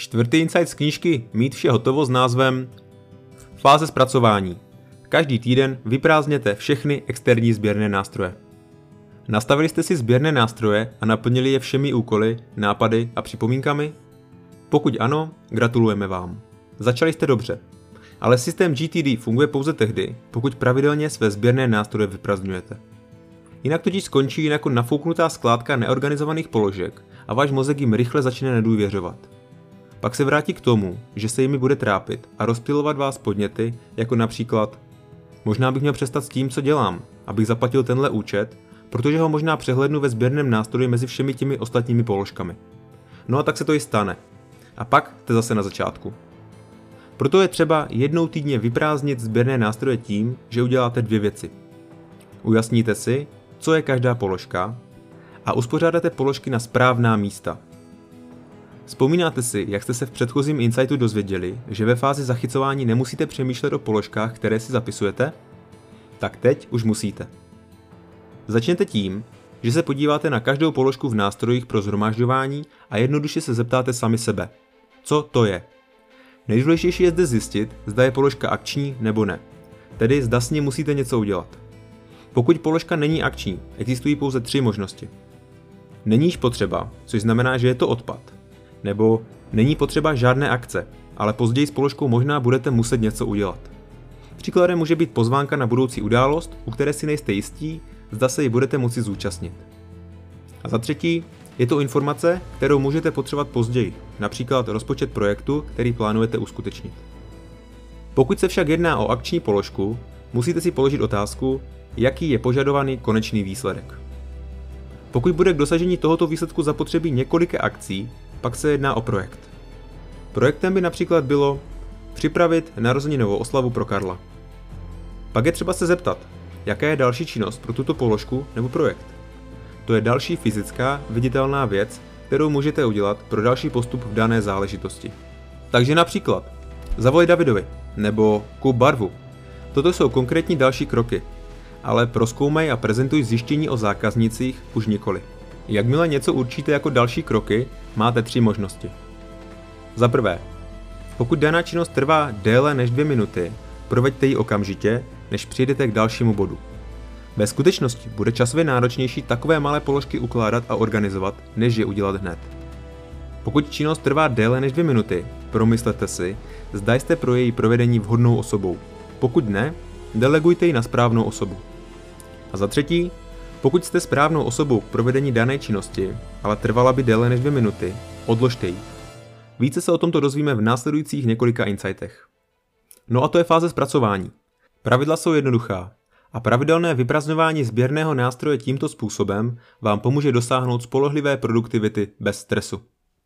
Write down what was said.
Čtvrtý insight z knížky Mít vše hotovo s názvem Fáze zpracování. Každý týden vyprázdněte všechny externí sběrné nástroje. Nastavili jste si sběrné nástroje a naplnili je všemi úkoly, nápady a připomínkami? Pokud ano, gratulujeme vám. Začali jste dobře. Ale systém GTD funguje pouze tehdy, pokud pravidelně své sběrné nástroje vyprazňujete. Jinak totiž skončí jako nafouknutá skládka neorganizovaných položek a váš mozek jim rychle začne nedůvěřovat. Pak se vrátí k tomu, že se jimi bude trápit a rozptilovat vás podněty, jako například Možná bych měl přestat s tím, co dělám, abych zaplatil tenhle účet, protože ho možná přehlednu ve sběrném nástroji mezi všemi těmi ostatními položkami. No a tak se to i stane. A pak jste zase na začátku. Proto je třeba jednou týdně vyprázdnit sběrné nástroje tím, že uděláte dvě věci. Ujasníte si, co je každá položka a uspořádáte položky na správná místa. Vzpomínáte si, jak jste se v předchozím insightu dozvěděli, že ve fázi zachycování nemusíte přemýšlet o položkách, které si zapisujete? Tak teď už musíte. Začněte tím, že se podíváte na každou položku v nástrojích pro zhromažďování a jednoduše se zeptáte sami sebe. Co to je? Nejdůležitější je zde zjistit, zda je položka akční nebo ne. Tedy zda s ní musíte něco udělat. Pokud položka není akční, existují pouze tři možnosti. Není již potřeba, což znamená, že je to odpad. Nebo není potřeba žádné akce, ale později s položkou možná budete muset něco udělat. Příkladem může být pozvánka na budoucí událost, u které si nejste jistí, zda se ji budete moci zúčastnit. A za třetí, je to informace, kterou můžete potřebovat později, například rozpočet projektu, který plánujete uskutečnit. Pokud se však jedná o akční položku, musíte si položit otázku, jaký je požadovaný konečný výsledek. Pokud bude k dosažení tohoto výsledku zapotřebí několika akcí, pak se jedná o projekt. Projektem by například bylo připravit narozeninovou oslavu pro Karla. Pak je třeba se zeptat, jaká je další činnost pro tuto položku nebo projekt. To je další fyzická, viditelná věc, kterou můžete udělat pro další postup v dané záležitosti. Takže například zavolej Davidovi nebo kup barvu. Toto jsou konkrétní další kroky, ale proskoumej a prezentuj zjištění o zákaznicích už nikoli. Jakmile něco určíte jako další kroky, máte tři možnosti. Za prvé, pokud daná činnost trvá déle než dvě minuty, proveďte ji okamžitě, než přijdete k dalšímu bodu. Ve skutečnosti bude časově náročnější takové malé položky ukládat a organizovat, než je udělat hned. Pokud činnost trvá déle než dvě minuty, promyslete si, zda jste pro její provedení vhodnou osobou. Pokud ne, delegujte ji na správnou osobu. A za třetí, pokud jste správnou osobou k provedení dané činnosti, ale trvala by déle než dvě minuty, odložte ji. Více se o tomto dozvíme v následujících několika insightech. No a to je fáze zpracování. Pravidla jsou jednoduchá a pravidelné vyprazňování sběrného nástroje tímto způsobem vám pomůže dosáhnout spolehlivé produktivity bez stresu.